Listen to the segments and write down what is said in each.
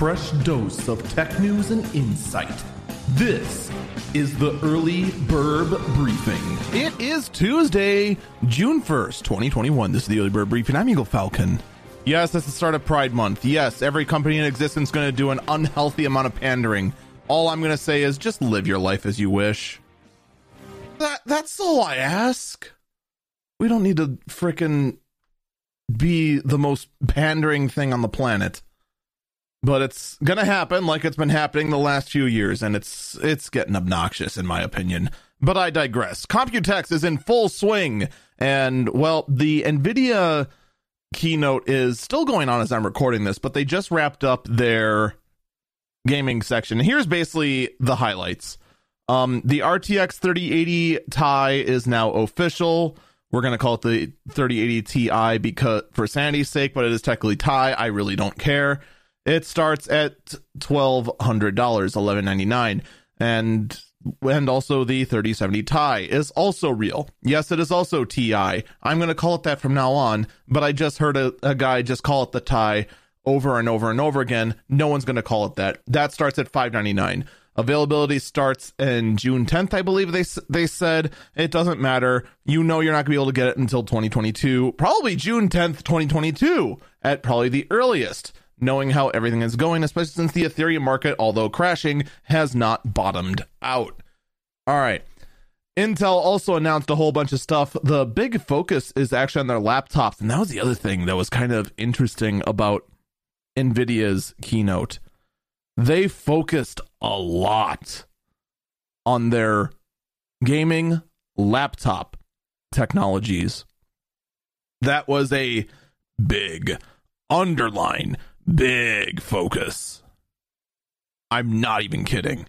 fresh dose of tech news and insight. This is the Early Bird Briefing. It is Tuesday, June 1st, 2021. This is the Early Bird Briefing. I'm Eagle Falcon. Yes, it's the start of Pride Month. Yes, every company in existence is going to do an unhealthy amount of pandering. All I'm going to say is just live your life as you wish. That that's all I ask. We don't need to frickin' be the most pandering thing on the planet. But it's gonna happen like it's been happening the last few years, and it's it's getting obnoxious in my opinion. But I digress. Computex is in full swing, and well, the Nvidia keynote is still going on as I'm recording this, but they just wrapped up their gaming section. Here's basically the highlights. Um, the RTX 3080 Ti is now official. We're gonna call it the 3080 Ti because for sanity's sake, but it is technically Ti. I really don't care. It starts at twelve hundred dollars, eleven ninety nine, and and also the 3070 Ti is also real. Yes, it is also Ti. I'm going to call it that from now on, but I just heard a, a guy just call it the Ti over and over and over again. No one's going to call it that. That starts at 599. Availability starts in June 10th, I believe they they said. It doesn't matter. You know you're not going to be able to get it until 2022, probably June 10th, 2022 at probably the earliest knowing how everything is going, especially since the Ethereum market, although crashing, has not bottomed out. All right. Intel also announced a whole bunch of stuff. The big focus is actually on their laptops. And that was the other thing that was kind of interesting about NVIDIA's keynote. They focused a lot on their gaming laptop technologies. That was a big underline big focus. I'm not even kidding.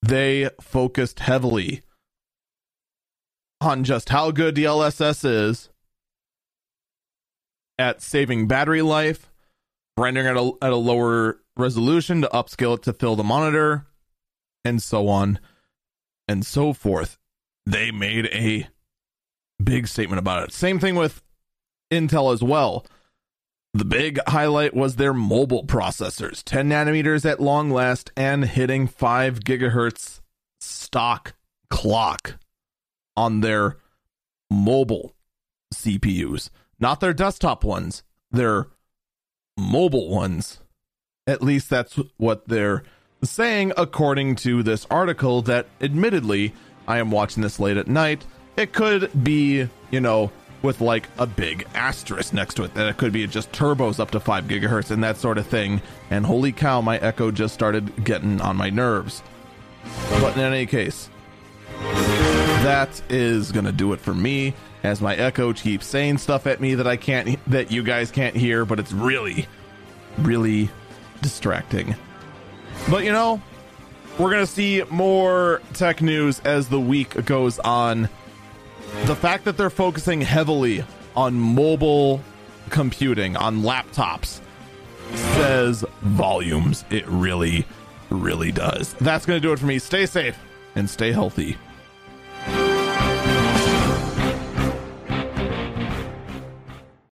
They focused heavily on just how good DLSS is at saving battery life, rendering at a, at a lower resolution to upscale it to fill the monitor, and so on and so forth. They made a big statement about it. Same thing with Intel as well. The big highlight was their mobile processors, 10 nanometers at long last and hitting 5 gigahertz stock clock on their mobile CPUs, not their desktop ones, their mobile ones. At least that's what they're saying, according to this article. That admittedly, I am watching this late at night. It could be, you know, with like a big asterisk next to it that it could be just turbos up to 5 gigahertz and that sort of thing. And holy cow, my Echo just started getting on my nerves. But in any case, that is going to do it for me as my Echo keeps saying stuff at me that I can't, that you guys can't hear, but it's really, really distracting. But you know, we're going to see more tech news as the week goes on the fact that they're focusing heavily on mobile computing, on laptops, says volumes. It really, really does. That's going to do it for me. Stay safe and stay healthy.